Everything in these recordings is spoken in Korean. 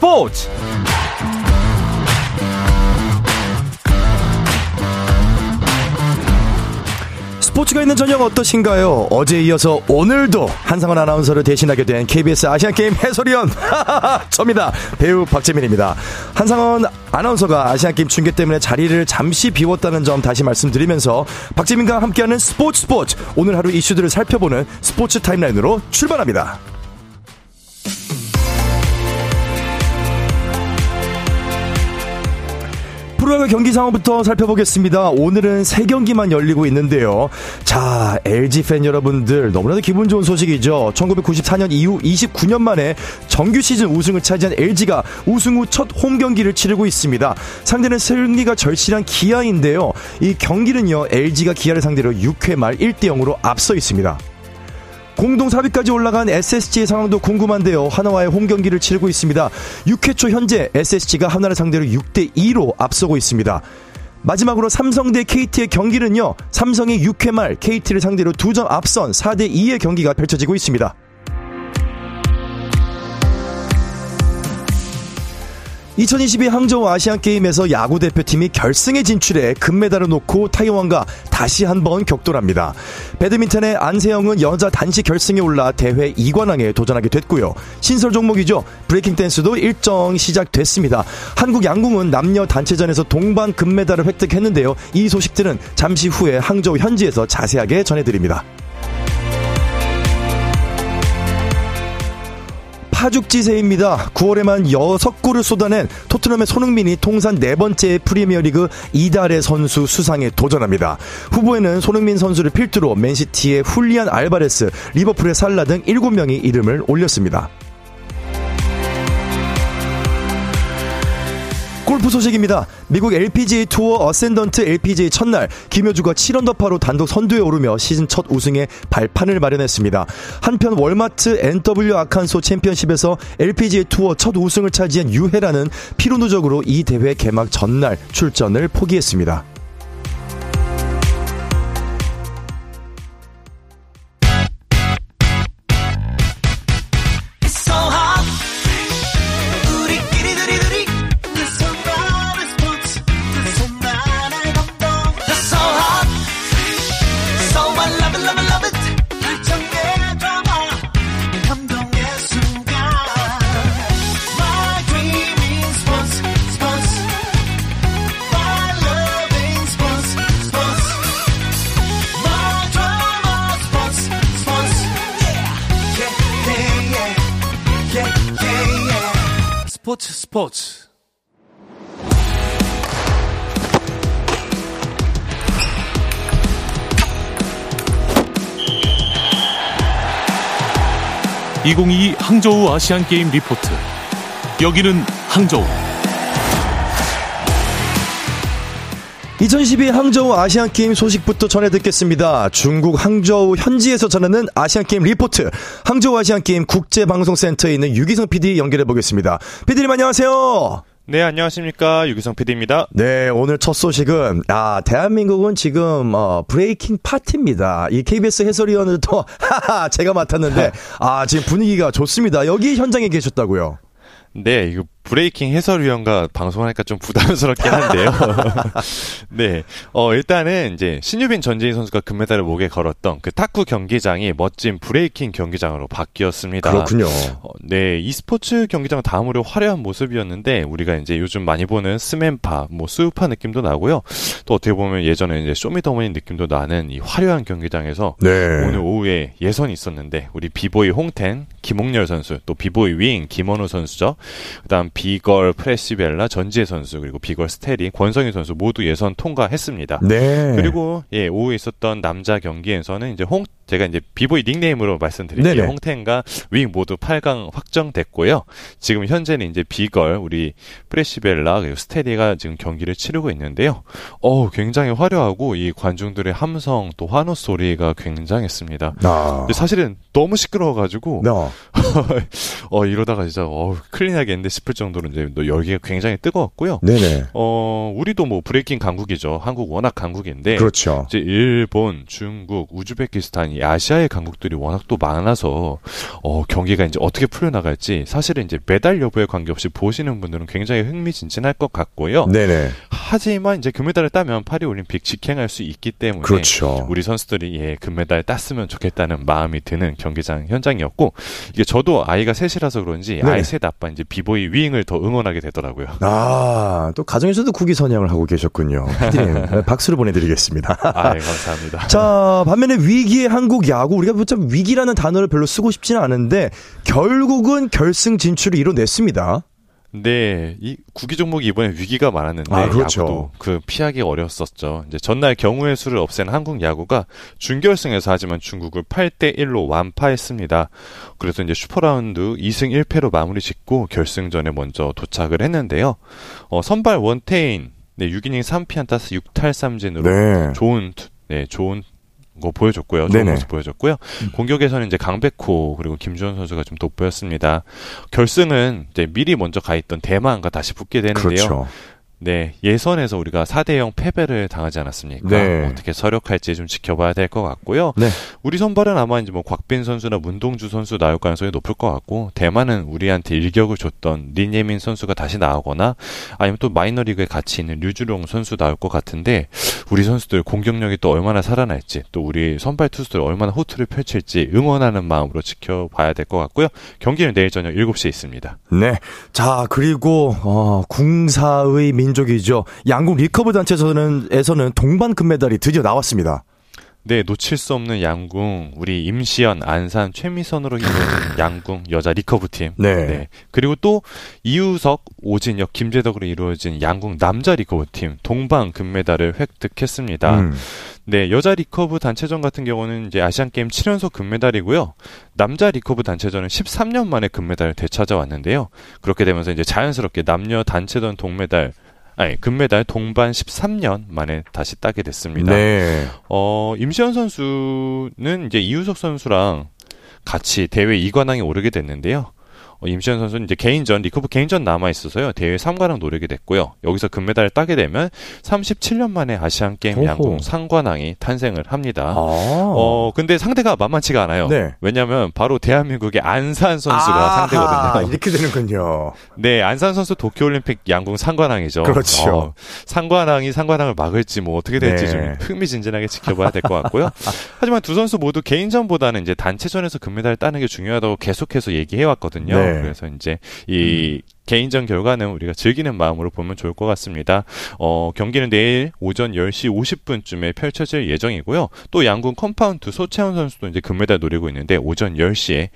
스포츠 스포츠가 있는 저녁 어떠신가요? 어제에 이어서 오늘도 한상원 아나운서를 대신하게 된 KBS 아시안게임 해설위원 저입니다. 배우 박재민입니다. 한상원 아나운서가 아시안게임 중계 때문에 자리를 잠시 비웠다는 점 다시 말씀드리면서 박재민과 함께하는 스포츠 스포츠 오늘 하루 이슈들을 살펴보는 스포츠 타임라인으로 출발합니다. 프로야구 경기 상황부터 살펴보겠습니다. 오늘은 세 경기만 열리고 있는데요. 자, LG 팬 여러분들 너무나도 기분 좋은 소식이죠. 1994년 이후 29년 만에 정규 시즌 우승을 차지한 LG가 우승 후 첫 홈 경기를 치르고 있습니다. 상대는 승리가 절실한 기아인데요. 이 경기는요, LG가 기아를 상대로 6회 말 1대 0으로 앞서 있습니다. 공동 4위까지 올라간 SSG의 상황도 궁금한데요. 하나와의 홈 경기를 치르고 있습니다. 6회 초 현재 SSG가 하나를 상대로 6대 2로 앞서고 있습니다. 마지막으로 삼성 대 KT의 경기는요. 삼성이 6회 말 KT를 상대로 2점 앞선 4대 2의 경기가 펼쳐지고 있습니다. 2022 항저우 아시안게임에서 야구 대표팀이 결승에 진출해 금메달을 놓고 타이완과 다시 한번 격돌합니다. 배드민턴의 안세영은 여자 단식 결승에 올라 대회 2관왕에 도전하게 됐고요. 신설 종목이죠. 브레이킹 댄스도 일정 시작됐습니다. 한국 양궁은 남녀 단체전에서 동반 금메달을 획득했는데요. 이 소식들은 잠시 후에 항저우 현지에서 자세하게 전해드립니다. 파죽지세입니다. 9월에만 6골을 쏟아낸 토트넘의 손흥민이 통산 네 번째 프리미어리그 이달의 선수 수상에 도전합니다. 후보에는 손흥민 선수를 필두로 맨시티의 훌리안 알바레스, 리버풀의 살라 등 7명이 이름을 올렸습니다. 골프 소식입니다. 미국 LPGA 투어 어센던트 LPGA 첫날 김효주가 7언더파로 단독 선두에 오르며 시즌 첫 우승에 발판을 마련했습니다. 한편 월마트 NW 아칸소 챔피언십에서 LPGA 투어 첫 우승을 차지한 유해라는 피로 누적으로 이 대회 개막 전날 출전을 포기했습니다. (2022) 항저우 아시안 게임 리포트 여기는 항저우 2012 항저우 아시안 게임 소식부터 전해 듣겠습니다. 중국 항저우 현지에서 전하는 아시안 게임 리포트. 항저우 아시안 게임 국제 방송센터에 있는 유기성 PD 연결해 보겠습니다. PD님 안녕하세요. 네, 안녕하십니까. 유기성 PD입니다. 네, 오늘 첫 소식은, 아, 대한민국은 지금, 어, 브레이킹 파티입니다. 이 KBS 해설위원들도, 하하, 제가 맡았는데, 아, 지금 분위기가 좋습니다. 여기 현장에 계셨다고요. 네, 이거 브레이킹 해설위원과 방송하니까 좀 부담스럽긴 한데요. 네. 어, 일단은 이제 신유빈 전지희 선수가 금메달을 목에 걸었던 그 탁구 경기장이 멋진 브레이킹 경기장으로 바뀌었습니다. 그렇군요. 어, 네. e스포츠 경기장 다음으로 화려한 모습이었는데 우리가 이제 요즘 많이 보는 스맨파, 뭐 수우파 느낌도 나고요. 또 어떻게 보면 예전에 이제 쇼미더머니 느낌도 나는 이 화려한 경기장에서 네. 오늘 오후에 예선이 있었는데 우리 비보이 홍텐, 김홍렬 선수, 또 비보이 윙 김원우 선수죠. 그다음 비걸 프레시벨라 전지예 선수 그리고 비걸 스테리 권성희 선수 모두 예선 통과했습니다. 네. 그리고 예 오후에 있었던 남자 경기에서는 이제 홍 제가 이제 비보이 닉네임으로 말씀드릴게요. 홍텐과 윙 모두 8강 확정됐고요. 지금 현재는 이제 비걸 우리 프레시벨라 그리고 스테리가 지금 경기를 치르고 있는데요. 어 굉장히 화려하고 이 관중들의 함성 또 환호 소리가 굉장했습니다. 아. 사실은 너무 시끄러워가지고 네. 어 이러다가 진짜 어 큰일 나겠는데 싶을 정도로 이제 또 열기가 굉장히 뜨거웠고요. 네네. 어 우리도 뭐 브레이킹 강국이죠. 한국 워낙 강국인데 그렇죠. 이제 일본, 중국, 우즈베키스탄 이이 아시아의 강국들이 워낙 또 많아서 어, 경기가 이제 어떻게 풀려나갈지 사실은 이제 메달 여부에 관계없이 보시는 분들은 굉장히 흥미진진할 것 같고요. 네네. 하지만 이제 금메달을 따면 파리 올림픽 직행할 수 있기 때문에 그렇죠. 우리 선수들이 예 금메달 땄으면 좋겠다는 마음이 드는 경기장 현장이었고 이게 저도 아이가 셋이라서 그런지 네네. 아이 셋 아빠 이제 비보이 윙을 더 응원하게 되더라고요. 아, 또 가정에서도 국기 선양을 하고 계셨군요. 박수를 보내드리겠습니다. 아, 예, 감사합니다. 자, 반면에 위기의 한국 야구, 우리가 참 위기라는 단어를 별로 쓰고 싶지는 않은데, 결국은 결승 진출을 이뤄냈습니다. 네, 이 구기 종목이 이번에 위기가 많았는데 아, 그렇죠. 야구도 그 피하기 어려웠었죠. 이제 전날 경우의 수를 없앤 한국 야구가 준결승에서 하지만 중국을 8대 1로 완파했습니다. 그래서 이제 슈퍼라운드 2승 1패로 마무리 짓고 결승전에 먼저 도착을 했는데요. 어, 선발 원태인 네, 6이닝 3피안타 6탈삼진으로 네. 좋은 투- 네, 좋은 거 보여줬고요. 좋은 네네. 모습 보여줬고요. 공격에서는 이제 강백호 그리고 김주현 선수가 좀 돋보였습니다. 결승은 이제 미리 먼저 가 있던 대만과 다시 붙게 되는데요. 그렇죠. 네, 예선에서 우리가 4대 0 패배를 당하지 않았습니까? 네. 어떻게 서력할지 좀 지켜봐야 될 것 같고요. 네. 우리 선발은 아마 이제 뭐 곽빈 선수나 문동주 선수 나올 가능성이 높을 것 같고 대만은 우리한테 일격을 줬던 린예민 선수가 다시 나오거나 아니면 또 마이너리그에 같이 있는 류주룡 선수 나올 것 같은데 우리 선수들 공격력이 또 얼마나 살아날지 또 우리 선발 투수들 얼마나 호투를 펼칠지 응원하는 마음으로 지켜봐야 될 것 같고요. 경기는 내일 저녁 7시에 있습니다. 네. 자, 그리고, 어, 궁사의 민족이죠. 양궁 리커브 단체에서는, 에서는 동반 금메달이 드디어 나왔습니다. 네, 놓칠 수 없는 양궁, 우리 임시현, 안산, 최미선으로 이루어진 양궁 여자 리커브 팀. 네. 그리고 또 이우석, 오진혁, 김제덕으로 이루어진 양궁 남자 리커브 팀 동반 금메달을 획득했습니다. 음. 네, 여자 리커브 단체전 같은 경우는 이제 아시안 게임 7연속 금메달이고요. 남자 리커브 단체전은 13년 만에 금메달을 되찾아왔는데요. 그렇게 되면서 이제 자연스럽게 남녀 단체전 동메달 아니, 금메달 동반 13년 만에 다시 따게 됐습니다. 네. 어, 임시현 선수는 이제 이우석 선수랑 같이 대회 2관왕에 오르게 됐는데요. 어, 임시현 선수는 이제 개인전, 리커브 개인전 남아 있어서요. 대회 3관왕 노리게 됐고요. 여기서 금메달을 따게 되면 37년 만에 아시안 게임 오호. 양궁 상관왕이 탄생을 합니다. 아. 어, 근데 상대가 만만치가 않아요. 네. 왜냐면 바로 대한민국의 안산 선수가 아하, 상대거든요. 이렇게 되는군요. 네, 안산 선수 도쿄올림픽 양궁 상관왕이죠. 그렇죠. 어, 상관왕이 상관왕을 막을지 뭐 어떻게 될지 네. 좀 흥미진진하게 지켜봐야 될 것 같고요. 하지만 두 선수 모두 개인전보다는 이제 단체전에서 금메달 따는 게 중요하다고 계속해서 얘기해 왔거든요. 네. 그래서 이제 이 개인전 결과는 우리가 즐기는 마음으로 보면 좋을 것 같습니다. 어, 경기는 내일 오전 10시 50분쯤에 펼쳐질 예정이고요. 또 양궁 컴파운드 소채원 선수도 이제 금메달 노리고 있는데 오전 10시에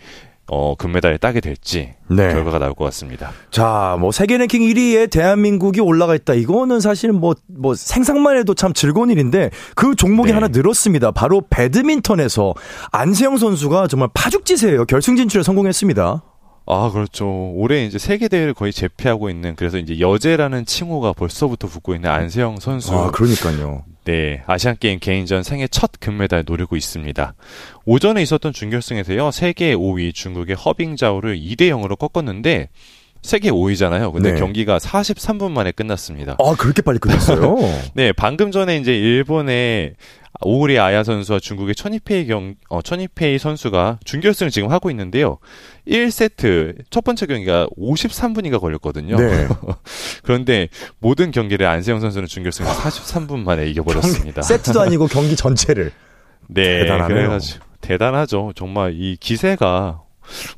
어, 금메달을 따게 될지 네. 결과가 나올 것 같습니다. 자, 뭐 세계 랭킹 1위에 대한민국이 올라가 있다. 이거는 사실 뭐, 뭐 생각만 해도 참 즐거운 일인데 그 종목이 네. 하나 늘었습니다. 바로 배드민턴에서 안세영 선수가 정말 파죽지세예요. 결승 진출에 성공했습니다. 아, 그렇죠. 올해 이제 세계 대회를 거의 제패하고 있는 그래서 이제 여제라는 칭호가 벌써부터 붙고 있는 안세영 선수. 아, 그러니까요. 네, 아시안 게임 개인전 생애 첫 금메달 노리고 있습니다. 오전에 있었던 준결승에서요. 세계 5위 중국의 허빙자오를 2대 0으로 꺾었는데 세계 5위잖아요. 근데 네. 경기가 43분 만에 끝났습니다. 아, 그렇게 빨리 끝났어요? 네, 방금 전에 이제 일본의 오우리 아야 선수와 중국의 천이페이 경, 어, 천이페이 선수가 준결승을 지금 하고 있는데요. 1세트 첫 번째 경기가 53분인가 걸렸거든요. 네. 그런데 모든 경기를 안세영 선수는 준결승을 43분 만에 이겨버렸습니다. 세트도 아니고 경기 전체를. 네, 대단하네요. 그래가지고 대단하죠. 정말 이 기세가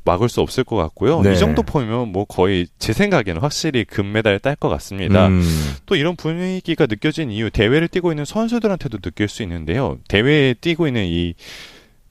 막을 수 없을 것 같고요. 네. 이 정도 보면 뭐 거의 제 생각에는 확실히 금메달 딸것 같습니다. 음. 또 이런 분위기가 느껴진 이유 대회를 뛰고 있는 선수들한테도 느낄 수 있는데요. 대회에 뛰고 있는 이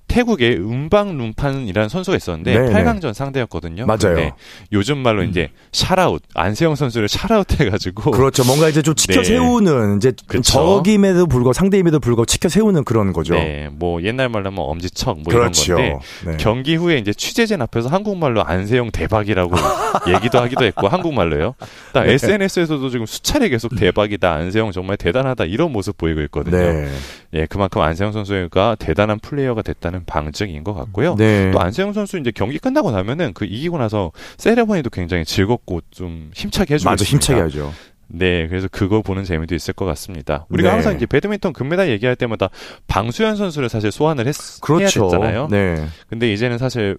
태국의 음방 룸판이라는 선수가 있었는데 네, 8강전 상대였거든요. 맞아요. 요즘 말로 이제 샤라웃 안세영 선수를 샤라웃 해가지고 그렇죠. 뭔가 이제 좀 치켜 네. 세우는 이제 그쵸. 적임에도 불구하고 상대임에도 불구하고 치켜 세우는 그런 거죠. 네, 뭐 옛날 말로 하면 엄지척 뭐 그렇죠. 이런 건데 네. 경기 후에 이제 취재진 앞에서 한국말로 안세영 대박이라고 얘기도 하기도 했고 한국말로요. 딱 네. SNS에서도 지금 수차례 계속 대박이다 안세영 정말 대단하다 이런 모습 보이고 있거든요. 네. 예, 그만큼 안세영 선수가 대단한 플레이어가 됐다는 방증인 것 같고요. 네. 또 안세영 선수 이제 경기 끝나고 나면은 그 이기고 나서 세레머니도 굉장히 즐겁고 좀 힘차게 해주고 맞아. 힘차게 하죠. 네, 그래서 그거 보는 재미도 있을 것 같습니다. 우리가 네. 항상 이제 배드민턴 금메달 얘기할 때마다 방수현 선수를 사실 소환을 했, 그렇죠. 해야 됐잖아요. 네. 근데 이제는 사실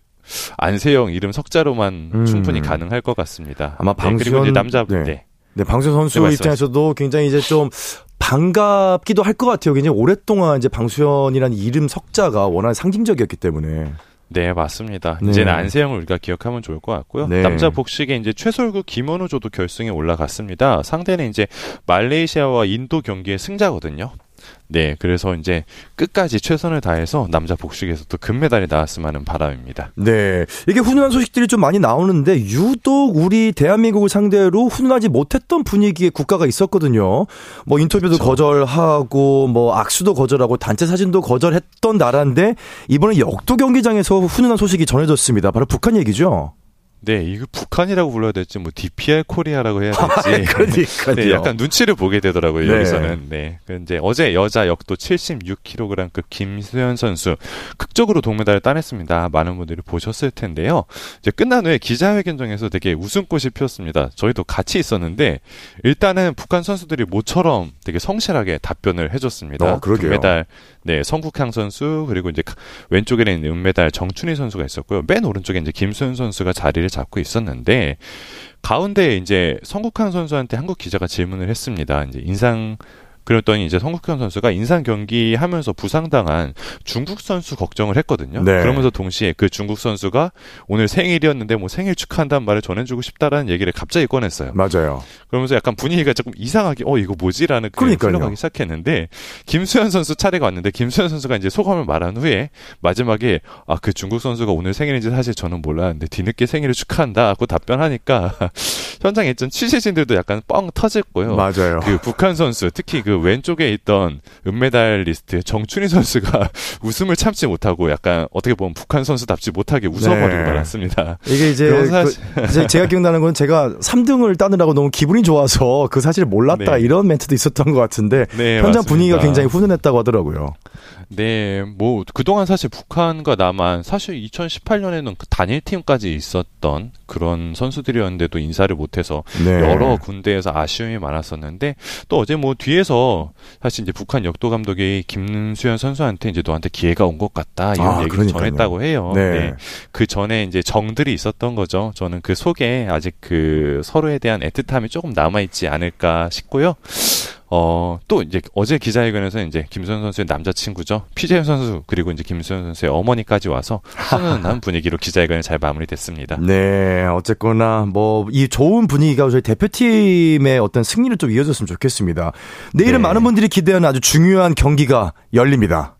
안세영 이름 석자로만 음. 충분히 가능할 것 같습니다. 아마 네, 그리고 이제 방수현- 남자 네. 네. 네, 방수 선수 네. 입장에서도 굉장히 이제 좀 반갑기도 할 것 같아요. 굉장히 오랫동안 이제 방수현이라는 이름 석자가 워낙 상징적이었기 때문에. 네, 맞습니다. 네. 이제는 안세영을 우리가 기억하면 좋을 것 같고요. 네. 남자 복식에 이제 최솔구 김원우조도 결승에 올라갔습니다. 상대는 이제 말레이시아와 인도 경기의 승자거든요. 네, 그래서 이제 끝까지 최선을 다해서 남자 복식에서도 금메달이 나왔으면 하는 바람입니다. 네. 이게 훈훈한 소식들이 좀 많이 나오는데 유독 우리 대한민국을 상대로 훈훈하지 못했던 분위기의 국가가 있었거든요. 뭐 인터뷰도 그쵸. 거절하고 뭐 악수도 거절하고 단체 사진도 거절했던 나라인데 이번에 역도 경기장에서 훈훈한 소식이 전해졌습니다. 바로 북한 얘기죠. 네, 이거 북한이라고 불러야 될지 뭐 DPR Korea라고 해야 될지 그러니까요. 네, 약간 눈치를 보게 되더라고요, 네. 여기서는. 네. 그 이제 어제 여자 역도 76kg급 김수현 선수 극적으로 동메달을 따냈습니다. 많은 분들이 보셨을 텐데요. 이제 끝난 후에 기자회견장에서 되게 웃음꽃이 피었습니다. 저희도 같이 있었는데 일단은 북한 선수들이 모처럼 되게 성실하게 답변을 해줬습니다. 어, 그러게요. 금메달 네, 성국향 선수 그리고 이제 왼쪽에는 은메달 정춘희 선수가 있었고요. 맨 오른쪽에 이제 김수현 선수가 자리를 잡고 있었는데 가운데 이제 성국향 선수한테 한국 기자가 질문을 했습니다. 이제 인상 그랬더니 이제 성국현 선수가 인상 경기 하면서 부상당한 중국 선수 걱정을 했거든요. 네. 그러면서 동시에 그 중국 선수가 오늘 생일이었는데 뭐 생일 축하한다는 말을 전해주고 싶다라는 얘기를 갑자기 꺼냈어요. 맞아요. 그러면서 약간 분위기가 조금 이상하게 어 이거 뭐지라는 그러니까요. 흘러가기 시작했는데 김수현 선수 차례가 왔는데 김수현 선수가 이제 소감을 말한 후에 마지막에 아 그 중국 선수가 오늘 생일인지 사실 저는 몰랐는데 뒤늦게 생일을 축하한다고 답변하니까 현장에 있던 취재진들도 약간 뻥 터졌고요. 맞아요. 그 북한 선수 특히 그 왼쪽에 있던 은메달 리스트 정춘희 선수가 웃음을 참지 못하고 약간 어떻게 보면 북한 선수답지 못하게 웃어버리고 네. 말았습니다. 이게 이제 그런 사실- 그, 제- 제가 기억나는 건 제가 3등을 따느라고 너무 기분이 좋아서 그 사실을 몰랐다 네. 이런 멘트도 있었던 것 같은데 네, 현장 맞습니다. 분위기가 굉장히 훈훈했다고 하더라고요. 네, 뭐 그동안 사실 북한과 남한 사실 2018년에는 그 단일 팀까지 있었던 그런 선수들이었는데도 인사를 못해서 네. 여러 군데에서 아쉬움이 많았었는데 또 어제 뭐 뒤에서 사실 이제 북한 역도 감독이 김수현 선수한테 이제 너한테 기회가 온 것 같다 이런 아, 얘기를 그러니까요. 전했다고 해요. 네. 그 전에 이제 정들이 있었던 거죠. 저는 그 속에 아직 그 서로에 대한 애틋함이 조금 남아 있지 않을까 싶고요. 어, 또 이제 어제 기자회견에서 이제 김수현 선수의 남자친구죠. 피재현 선수 그리고 이제 김수현 선수의 어머니까지 와서 훈훈한 분위기로 기자회견이 잘 마무리됐습니다. 네, 어쨌거나 뭐 이 좋은 분위기가 저희 대표팀의 어떤 승리를 좀 이어졌으면 좋겠습니다. 내일은 네. 많은 분들이 기대하는 아주 중요한 경기가 열립니다.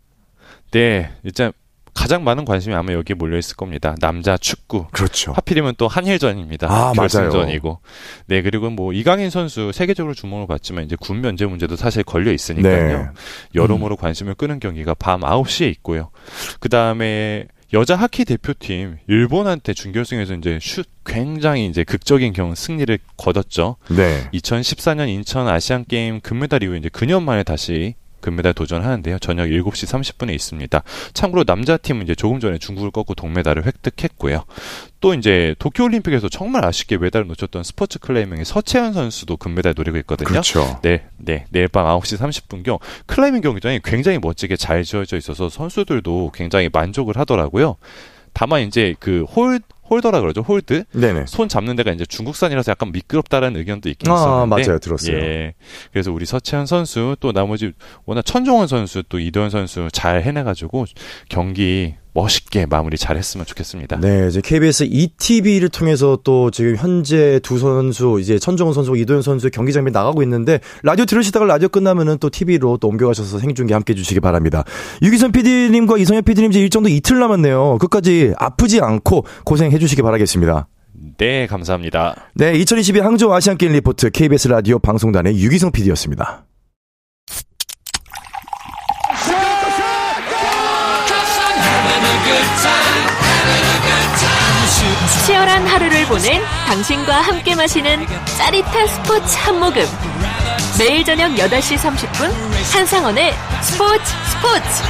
네, 일단 가장 많은 관심이 아마 여기에 몰려 있을 겁니다. 남자 축구. 그렇죠. 하필이면 또 한일전입니다. 아, 맞아요. 결승전이고. 네, 그리고 뭐 이강인 선수 세계적으로 주목을 받지만 이제 군 면제 문제도 사실 걸려 있으니까요. 네. 여러모로 관심을 끄는 경기가 밤 9시에 있고요. 그다음에 여자 하키 대표팀 일본한테 준결승에서 이제 슛 굉장히 이제 극적인 경 승리를 거뒀죠. 네. 2014년 인천 아시안 게임 금메달 이후에 이제 9년 만에 다시 금메달 도전하는데요. 저녁 7시 30분에 있습니다. 참고로 남자팀은 이제 조금 전에 중국을 꺾고 동메달을 획득했고요. 또 이제 도쿄올림픽에서 정말 아쉽게 메달을 놓쳤던 스포츠 클라이밍의 서채현 선수도 금메달 노리고 있거든요. 그렇죠. 네, 네. 내일 밤 9시 30분경 클라이밍 경기장이 굉장히 멋지게 잘 지어져 있어서 선수들도 굉장히 만족을 하더라고요. 다만 이제 그 홀, 홀드라 그러죠. 홀드. 네네. 손 잡는 데가 이제 중국산이라서 약간 미끄럽다라는 의견도 있긴 아, 있었는데 맞아요. 들었어요. 예. 그래서 우리 서채현 선수 또 나머지 워낙 천종원 선수 또 이도현 선수 잘 해내 가지고 경기 멋있게 마무리 잘 했으면 좋겠습니다. 네, 이제 KBS ETV를 통해서 또 지금 현재 두 선수, 이제 천정훈 선수와 이도현 선수 경기 장면 나가고 있는데, 라디오 들으시다가 라디오 끝나면은 또 TV로 또 옮겨가셔서 생중계 함께 해주시기 바랍니다. 유기선 PD님과 이성현 PD님 이제 일정도 이틀 남았네요. 끝까지 아프지 않고 고생해주시기 바라겠습니다. 네, 감사합니다. 네, 2022 항저우 아시안게임 리포트 KBS 라디오 방송단의 유기성 PD였습니다. 치열한 하루를 보낸 당신과 함께 마시는 짜릿한 스포츠 한 모금. 매일 저녁 8시 30분 한상원의 스포츠 스포츠.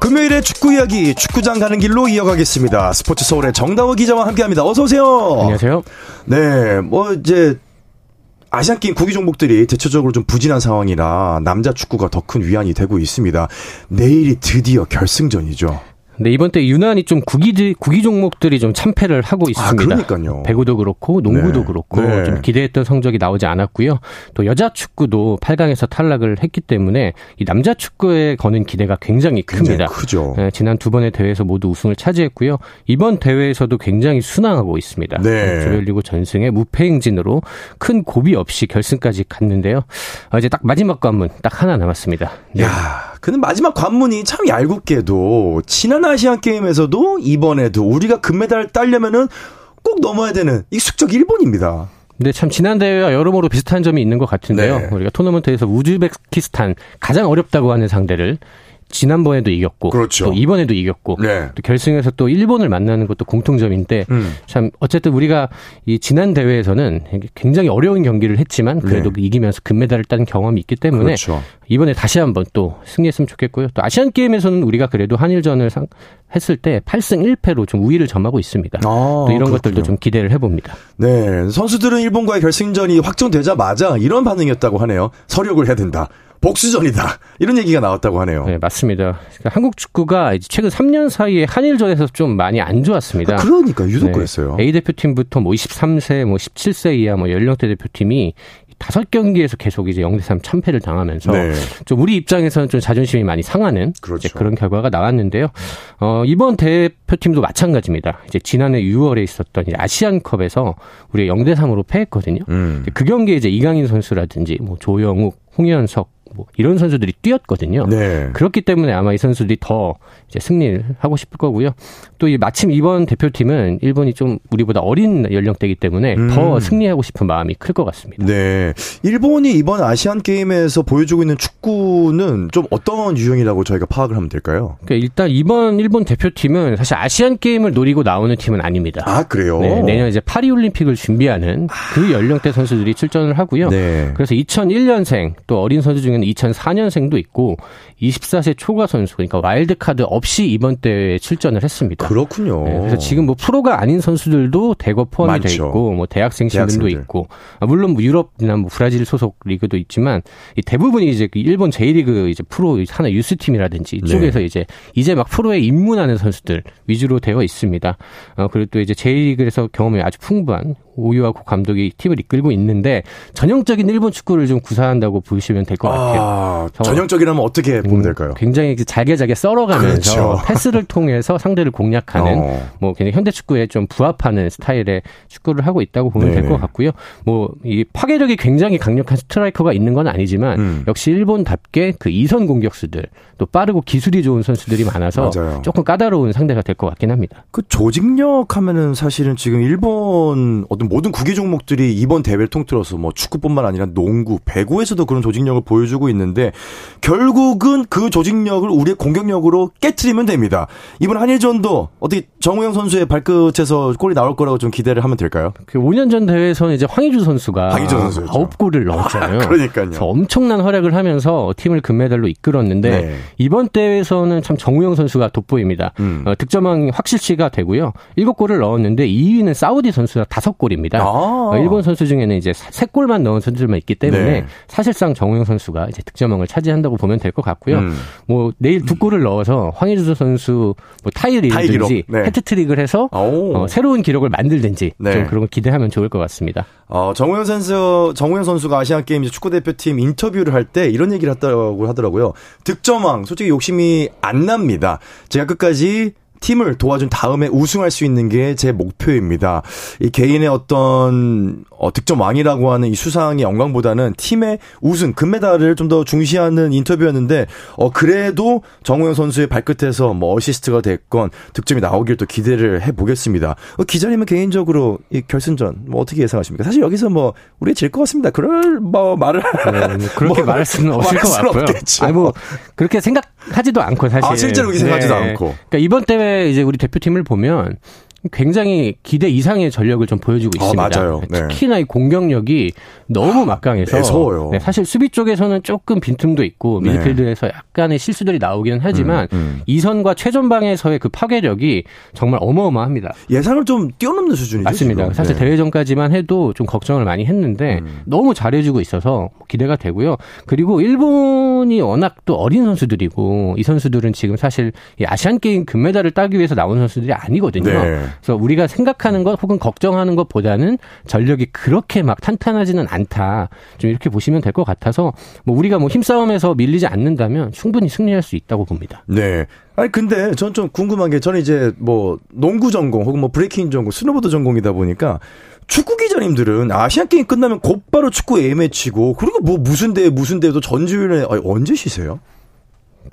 금요일의 축구 이야기 축구장 가는 길로 이어가겠습니다. 스포츠 서울의 정다워 기자와 함께합니다. 어서 오세요. 안녕하세요. 네, 뭐 이제 아시안 게임 구기 종목들이 대체적으로 좀 부진한 상황이라 남자 축구가 더 큰 위안이 되고 있습니다. 내일이 드디어 결승전이죠. 네, 이번 때 유난히 좀 구기, 구기 종목들이 좀 참패를 하고 있습니다. 아, 그러니까요. 배구도 그렇고, 농구도 네. 그렇고, 네. 좀 기대했던 성적이 나오지 않았고요. 또 여자 축구도 8강에서 탈락을 했기 때문에 이 남자 축구에 거는 기대가 굉장히 굉장히 큽니다. 크죠. 네, 지난 두 번의 대회에서 모두 우승을 차지했고요. 이번 대회에서도 굉장히 순항하고 있습니다. 네. 조별리그 전승에 무패 행진으로 큰 고비 없이 결승까지 갔는데요. 아, 이제 딱 마지막 관문 딱 하나 남았습니다. 네. 야, 근데 마지막 관문이 참 얄궂게도 지난 아시안 게임에서도 이번에도 우리가 금메달 따려면은 꼭 넘어야 되는 익숙적 일본입니다. 근데 참 지난 대회와 여러모로 비슷한 점이 있는 것 같은데요. 네. 우리가 토너먼트에서 우즈베키스탄 가장 어렵다고 하는 상대를 지난번에도 이겼고 그렇죠. 또 이번에도 이겼고 네. 또 결승에서 또 일본을 만나는 것도 공통점인데 음. 참 어쨌든 우리가 이 지난 대회에서는 굉장히 어려운 경기를 했지만 그래도 네. 이기면서 금메달을 딴 경험이 있기 때문에 그렇죠. 이번에 다시 한번 또 승리했으면 좋겠고요. 또 아시안 게임에서는 우리가 그래도 한일전을 상- 했을 때 8승 1패로 좀 우위를 점하고 있습니다. 아, 또 이런 것들도 그렇군요. 좀 기대를 해봅니다. 네, 선수들은 일본과의 결승전이 확정되자마자 이런 반응이었다고 하네요. 서력을 해야 된다. 복수전이다. 이런 얘기가 나왔다고 하네요. 네, 맞습니다. 그러니까 한국 축구가 최근 3년 사이에 한일전에서 좀 많이 안 좋았습니다. 아, 그러니까 유독 네, 그랬어요. A 대표팀부터 뭐 23세, 뭐 17세 이하 뭐 연령대 대표팀이 다섯 경기에서 계속 이제 0대3 참패를 당하면서 네. 좀 우리 입장에서는 좀 자존심이 많이 상하는 그렇죠. 그런 결과가 나왔는데요. 어, 이번 대표팀도 마찬가지입니다. 이제 지난해 6월에 있었던 아시안컵에서 우리가 0대3으로 패했거든요. 음. 그 경기에 이제 이강인 선수라든지 뭐 조영욱, 홍현석 뭐 이런 선수들이 뛰었거든요. 네. 그렇기 때문에 아마 이 선수들이 더 이제 승리를 하고 싶을 거고요. 또 이 마침 이번 대표팀은 일본이 좀 우리보다 어린 연령대이기 때문에 음. 더 승리하고 싶은 마음이 클 것 같습니다. 네. 일본이 이번 아시안 게임에서 보여주고 있는 축구는 좀 어떤 유형이라고 저희가 파악을 하면 될까요? 그러니까 일단 이번 일본 대표팀은 사실 아시안 게임을 노리고 나오는 팀은 아닙니다. 아, 그래요? 네, 내년 이제 파리 올림픽을 준비하는 그 연령대 선수들이 출전을 하고요. 네. 그래서 2001년생 또 어린 선수 중에 는 2004년생도 있고 24세 초과 선수 그러니까 와일드카드 없이 이번 대회에 출전을 했습니다. 그렇군요. 네, 그래서 지금 뭐 프로가 아닌 선수들도 대거 포함이 돼 많죠. 있고 뭐 대학생 신분도. 있고 아, 물론 뭐 유럽이나 뭐 브라질 소속 리그도 있지만 이 대부분이 이제 그 일본 J리그 이제 프로 하나 유스 팀이라든지 네. 이쪽에서 이제 이제 막 프로에 입문하는 선수들 위주로 되어 있습니다. 어 그리고 또 이제 J리그에서 경험이 아주 풍부한 오유하고 감독이 팀을 이끌고 있는데 전형적인 일본 축구를 좀 구사한다고 보시면 될 것 같아요. 아, 저- 전형적이라면 어떻게 보면 음, 될까요? 굉장히 이제 잘게 잘게 썰어가면서 그렇죠. 패스를 통해서 상대를 공략하는 어. 뭐 굉장히 현대 축구에 좀 부합하는 스타일의 축구를 하고 있다고 보면 네. 될것 같고요. 뭐 이 파괴력이 굉장히 강력한 스트라이커가 있는 건 아니지만 음. 역시 일본답게 그 이선 공격수들 또 빠르고 기술이 좋은 선수들이 많아서 맞아요. 조금 까다로운 상대가 될 것 같긴 합니다. 그 조직력 하면은 사실은 지금 일본 어떤 모든 구기 종목들이 이번 대회를 통틀어서 뭐 축구뿐만 아니라 농구, 배구에서도 그런 조직력을 보여주고 있는데 결국은 그 조직력을 우리의 공격력으로 깨트리면 됩니다. 이번 한일전도 어떻게 정우영 선수의 발끝에서 골이 나올 거라고 좀 기대를 하면 될까요? 그 5년 전 대회에서는 이제 황의주 선수가 황의주 선수였죠. 아홉 골을 넣었잖아요. 그러니까요. 엄청난 활약을 하면서 팀을 금메달로 이끌었는데 네. 이번 대회에서는 참 정우영 선수가 돋보입니다. 음. 어, 득점왕 확실시가 되고요. 7골을 넣었는데 2위는 사우디 선수가 5골입니다. 아. 어, 일본 선수 중에는 이제 3골만 넣은 선수들만 있기 때문에 네. 사실상 정우영 선수가 이제 득점왕을 차지한다고 보면 될 것 같고요. 음. 뭐 내일 두 골을 넣어서 황의주 선수 뭐 타이 타이 기록. 리든지 네. 해트트릭을 해서 오. 어, 새로운 기록을 만들든지 네. 좀 그런 거 기대하면 좋을 것 같습니다. 어, 정우영 선수, 정우영 선수가 아시안 게임 축구 대표팀 인터뷰를 할 때 이런 얘기를 했다고 하더라고요. 득점왕, 솔직히 욕심이 안 납니다. 제가 끝까지 팀을 도와준 다음에 우승할 수 있는 게 제 목표입니다. 이 개인의 어떤 어, 득점 왕이라고 하는 이 수상의 영광보다는 팀의 우승, 금메달을 좀 더 중시하는 인터뷰였는데 어 그래도 정우영 선수의 발끝에서 뭐 어시스트가 됐건 득점이 나오길 또 기대를 해 보겠습니다. 어, 기자님은 개인적으로 이 결승전 뭐 어떻게 예상하십니까? 사실 여기서 뭐 우리 질 것 같습니다. 그럴 뭐 말을 네, 뭐 그렇게 뭐 말할 수는 없을 것 같고요. 없겠죠. 아니 뭐 그렇게 생각하지도 않고 사실. 네. 아, 실제로 그렇게 생각하지도 않고. 그러니까 이번 대회 이제 우리 대표팀을 보면 굉장히 기대 이상의 전력을 좀 보여주고 아, 있습니다. 맞아요. 네. 특히나 이 공격력이 너무 막강해서 매서워요. 네, 사실 수비 쪽에서는 조금 빈틈도 있고 네. 미드필드에서 약간의 실수들이 나오기는 하지만 음, 음. 이선과 최전방에서의 그 파괴력이 정말 어마어마합니다. 예상을 좀 뛰어넘는 수준이죠. 맞습니다. 지금. 사실 네. 대회전까지만 해도 좀 걱정을 많이 했는데 음. 너무 잘해주고 있어서 기대가 되고요. 그리고 일본이 워낙 또 어린 선수들이고 이 선수들은 지금 사실 이 아시안 게임 금메달을 따기 위해서 나온 선수들이 아니거든요. 네. 그래서 우리가 생각하는 것 혹은 걱정하는 것보다는 전력이 그렇게 막 탄탄하지는 않다. 좀 이렇게 보시면 될 것 같아서 뭐 우리가 뭐 힘싸움에서 밀리지 않는다면 충분히 승리할 수 있다고 봅니다. 네. 아니 근데 전 좀 궁금한 게 저는 이제 뭐 농구 전공 혹은 뭐 브레이킹 전공, 스노보드 전공이다 보니까 축구 기자님들은 아시안 게임 끝나면 곧바로 축구 A 매치고 그리고 뭐 무슨 대회 무슨 대회도 전주일에 언제 쉬세요?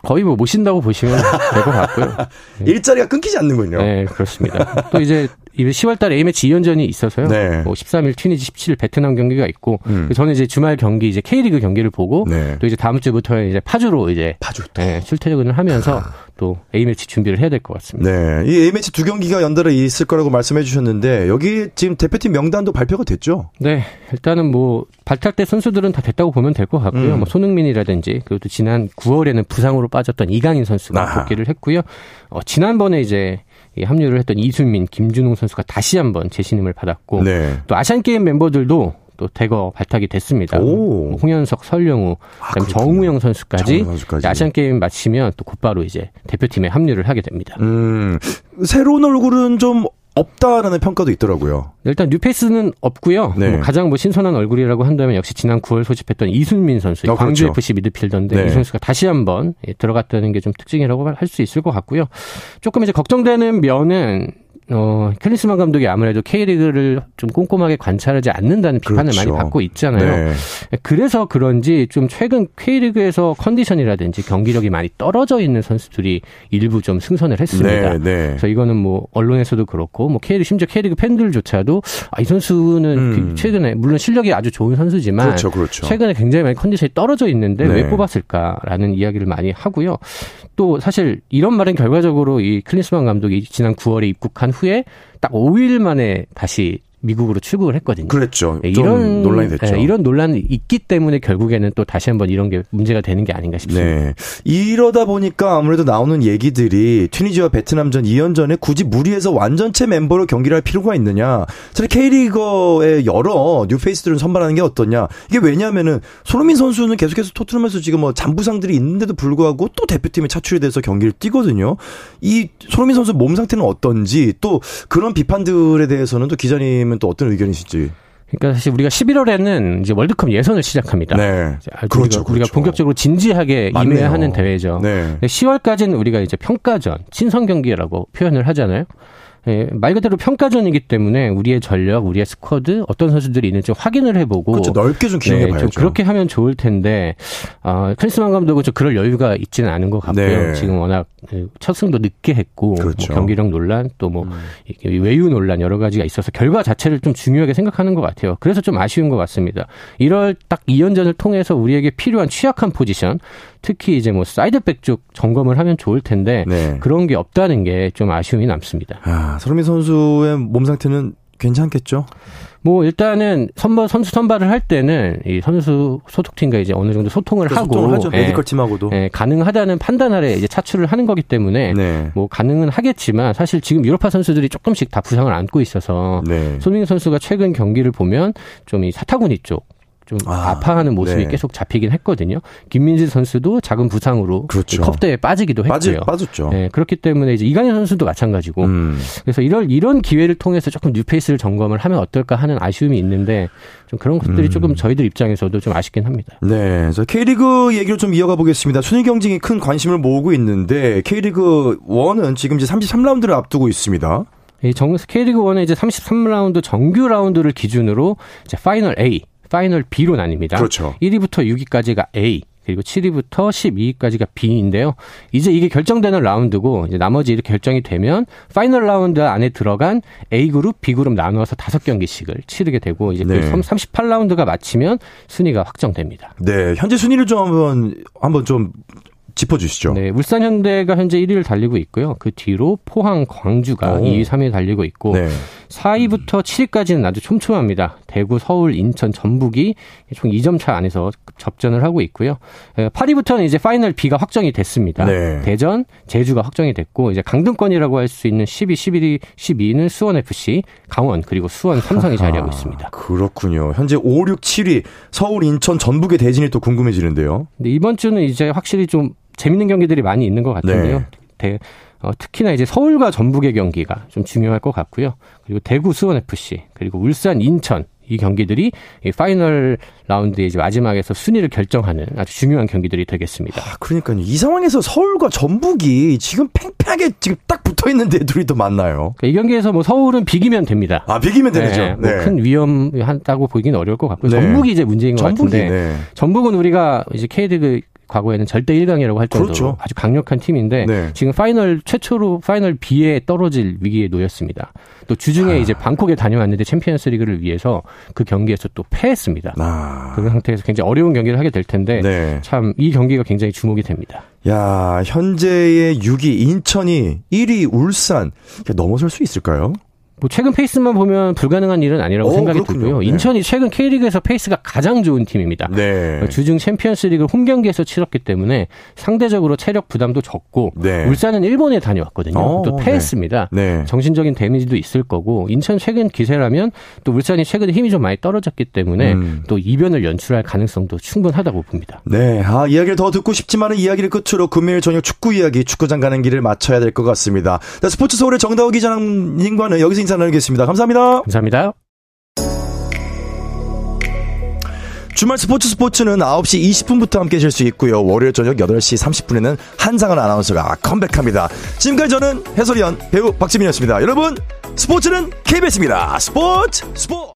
거의 뭐 모신다고 보시면 될 것 같고요. 일자리가 끊기지 않는군요. 네, 그렇습니다. 또 이제 10월 달에 A매치 2연전이 있어서요. 네. 뭐 13일 튀니지 17일 베트남 경기가 있고 음. 저는 이제 주말 경기 이제 K리그 경기를 보고 네. 또 이제 다음 주부터 이제 파주로 이제 파주 또. 네, 출퇴근을 하면서 또 A매치 준비를 해야 될 것 같습니다. 네. 이 A매치 두 경기가 연달아 있을 거라고 말씀해 주셨는데 여기 지금 대표팀 명단도 발표가 됐죠? 네, 일단은 뭐 발탁대 선수들은 다 됐다고 보면 될 것 같고요. 음. 뭐 손흥민이라든지 그리고 또 지난 9월에는 부상으로 빠졌던 이강인 선수가 아하. 복귀를 했고요. 어, 지난번에 이제 이 합류를 했던 이순민, 김준웅 선수가 다시 한번 재신임을 받았고 네. 또 아시안 게임 멤버들도 또 대거 발탁이 됐습니다. 오. 뭐 홍현석, 설령우, 아. 정우영 선수까지, 선수까지. 아시안 게임 마치면 또 곧바로 이제 대표팀에 합류를 하게 됩니다. 음. 새로운 얼굴은 좀 없다라는 평가도 있더라고요. 일단 뉴페이스는 없고요. 네. 뭐 가장 뭐 신선한 얼굴이라고 한다면 역시 지난 9월 소집했던 이순민 선수, 어, 광주 그렇죠. FC 미드필더인데 네. 이 선수가 다시 한번 예, 들어갔다는 게 좀 특징이라고 할 수 있을 것 같고요. 조금 이제 걱정되는 면은 어, 클린스만 감독이 아무래도 K리그를 좀 꼼꼼하게 관찰하지 않는다는 비판을 그렇죠. 많이 받고 있잖아요. 네. 그래서 그런지 좀 최근 K리그에서 컨디션이라든지 경기력이 많이 떨어져 있는 선수들이 일부 좀 승선을 했습니다. 네, 네. 그래서 이거는 뭐 언론에서도 그렇고 뭐 K리그 심지어 K리그 팬들조차도 아, 이 선수는 음. 그 최근에 물론 실력이 아주 좋은 선수지만 그렇죠, 그렇죠. 최근에 굉장히 많이 컨디션이 떨어져 있는데 네. 왜 뽑았을까라는 이야기를 많이 하고요. 또 사실 이런 말은 결과적으로 이 클린스만 감독이 지난 9월에 입국한 후에 딱 5일 만에 다시 미국으로 출국을 했거든요. 그랬죠. 네, 좀 이런 논란이 됐죠. 네, 이런 논란이 있기 때문에 결국에는 또 다시 한번 이런 게 문제가 되는 게 아닌가 싶습니다. 네. 이러다 보니까 아무래도 나오는 얘기들이 튀니지와 베트남전 2연전에 굳이 무리해서 완전체 멤버로 경기를 할 필요가 있느냐. 사실 K리거의 여러 뉴페이스들은 선발하는 게 어떠냐. 이게 왜냐하면은 손흥민 선수는 계속해서 토트넘에서 지금 뭐 잔부상들이 있는데도 불구하고 또 대표팀에 차출이 돼서 경기를 뛰거든요. 이 손흥민 선수 몸 상태는 어떤지 또 그런 비판들에 대해서는 또 기자님 은또 어떤 의견이실지. 그러니까 사실 우리가 11월에는 이제 월드컵 예선을 시작합니다. 네. 그렇죠, 우리가, 우리가 그렇죠. 본격적으로 진지하게 맞네요. 임해야 하는 대회죠. 네. 10월까지는 우리가 이제 평가전, 친선 경기라고 표현을 하잖아요. 예, 말 그대로 평가전이기 때문에 우리의 전력, 우리의 스쿼드, 어떤 선수들이 있는지 좀 확인을 해보고 그렇죠. 넓게 좀 기능해 네, 봐야죠. 좀 그렇게 하면 좋을 텐데 어, 클린스만 감독은 좀 그럴 여유가 있지는 않은 것 같고요. 네. 지금 워낙 그첫 승도 늦게 했고 그렇죠. 뭐 경기력 논란 또뭐 음. 외유 논란 여러 가지가 있어서 결과 자체를 좀 중요하게 생각하는 것 같아요. 그래서 좀 아쉬운 것 같습니다. 1월 딱 2연전을 통해서 우리에게 필요한 취약한 포지션 특히 이제 뭐 사이드백 쪽 점검을 하면 좋을 텐데 네. 그런 게 없다는 게 좀 아쉬움이 남습니다. 아, 손흥민 선수의 몸 상태는 괜찮겠죠? 뭐 일단은 선발 선수 선발을 할 때는 이 선수 소속팀과 이제 어느 정도 소통을 하고 소통을 하죠. 예, 메디컬 팀하고도. 예, 가능하다는 판단 아래 이제 차출을 하는 거기 때문에 네. 뭐 가능은 하겠지만 사실 지금 유럽파 선수들이 조금씩 다 부상을 안고 있어서 네. 손흥민 선수가 최근 경기를 보면 좀 이 사타구니 쪽 좀 아, 아, 파하는 모습이 네. 계속 잡히긴 했거든요. 김민재 선수도 작은 부상으로 그렇죠. 컵대에 빠지기도 빠지, 했고요. 빠졌죠. 예, 그렇기 때문에 이제 이강인 선수도 마찬가지고 음. 그래서 이런 이런 기회를 통해서 조금 뉴페이스를 점검을 하면 어떨까 하는 아쉬움이 있는데 좀 그런 것들이 음. 조금 저희들 입장에서도 좀 아쉽긴 합니다. 네. 저 K리그 얘기를 좀 이어가 보겠습니다. 순위 경쟁이 큰 관심을 모으고 있는데 K리그 1은 지금 이제 33라운드를 앞두고 있습니다. 이 정, K리그 1의 이제 33라운드 정규 라운드를 기준으로 이제 파이널 A, 파이널 B로 나뉩니다. 그렇죠. 1위부터 6위까지가 A, 그리고 7위부터 12위까지가 B인데요. 이제 이게 결정되는 라운드고 이제 나머지 이렇게 결정이 되면 파이널 라운드 안에 들어간 A 그룹, B 그룹 나누어서 다섯 경기씩을 치르게 되고 이제 네. 그 38라운드가 마치면 순위가 확정됩니다. 네. 현재 순위를 좀 한번 한번 좀 짚어주시죠. 네, 울산 현대가 현재 1위를 달리고 있고요. 그 뒤로 포항, 광주가 오. 2위, 3위에 달리고 있고 네. 4위부터 7위까지는 아주 촘촘합니다. 대구, 서울, 인천, 전북이 총 2점 차 안에서 접전을 하고 있고요. 8위부터는 이제 파이널 B가 확정이 됐습니다. 네. 대전, 제주가 확정이 됐고 이제 강등권이라고 할 수 있는 10위, 11위, 12위는 수원 FC, 강원 그리고 수원, 삼성이 자리하고 있습니다. 그렇군요. 현재 5, 6, 7위 서울, 인천, 전북의 대진이 또 궁금해지는데요. 근데 이번 주는 이제 확실히 좀 재밌는 경기들이 많이 있는 것 같은데요. 네. 대- 어, 특히나 이제 서울과 전북의 경기가 좀 중요할 것 같고요. 그리고 대구 수원 FC 그리고 울산 인천 이 경기들이 이 파이널 라운드의 이제 마지막에서 순위를 결정하는 아주 중요한 경기들이 되겠습니다. 아, 그러니까요. 이 상황에서 서울과 전북이 지금 팽팽하게 지금 딱 붙어 있는데 둘이 또 만나요. 그러니까 이 경기에서 뭐 서울은 비기면 됩니다. 아, 비기면 되죠. 네, 뭐큰 위험하다고 보기는 어려울 것 같고요. 네. 전북이 이제 문제인 것 전북이 같은데 네. 전북은 우리가 이제 K리그 과거에는 절대 1강이라고 할 정도로 그렇죠. 아주 강력한 팀인데 네. 지금 파이널 최초로 파이널 B에 떨어질 위기에 놓였습니다. 또 아. 주중에 이제 방콕에 다녀왔는데 챔피언스 리그를 위해서 그 경기에서 또 패했습니다. 아. 그런 상태에서 굉장히 어려운 경기를 하게 될 텐데 네. 참이 경기가 굉장히 주목이 됩니다. 야, 현재의 6위 인천이 1위 울산 넘어설 수 있을까요? 뭐 최근 페이스만 보면 불가능한 일은 아니라고 오, 생각이 그렇군요. 들고요. 네. 인천이 최근 K리그에서 페이스가 가장 좋은 팀입니다. 네. 주중 챔피언스리그 홈 경기에서 치렀기 때문에 상대적으로 체력 부담도 적고 네. 울산은 일본에 다녀왔거든요. 어, 또 패했습니다. 네. 정신적인 데미지도 있을 거고 인천 최근 기세라면 또 울산이 최근에 힘이 좀 많이 떨어졌기 때문에 음. 또 이변을 연출할 가능성도 충분하다고 봅니다. 네, 아, 이야기를 더 듣고 싶지만은 이야기를 끝으로 금요일 저녁 축구 이야기, 축구장 가는 길을 마쳐야 될 것 같습니다. 자, 스포츠 서울의 정다호 기자님과는 여기서 인사 나누겠습니다. 감사합니다. 감사합니다. 주말 스포츠 스포츠는 9시 20분부터 함께 하실 수 있고요. 월요일 저녁 8시 30분에는 한상은 아나운서가 컴백합니다. 지금까지 저는 해설위원 배우 박지민이었습니다. 여러분, 스포츠는 KBS입니다. 스포츠, 스포츠!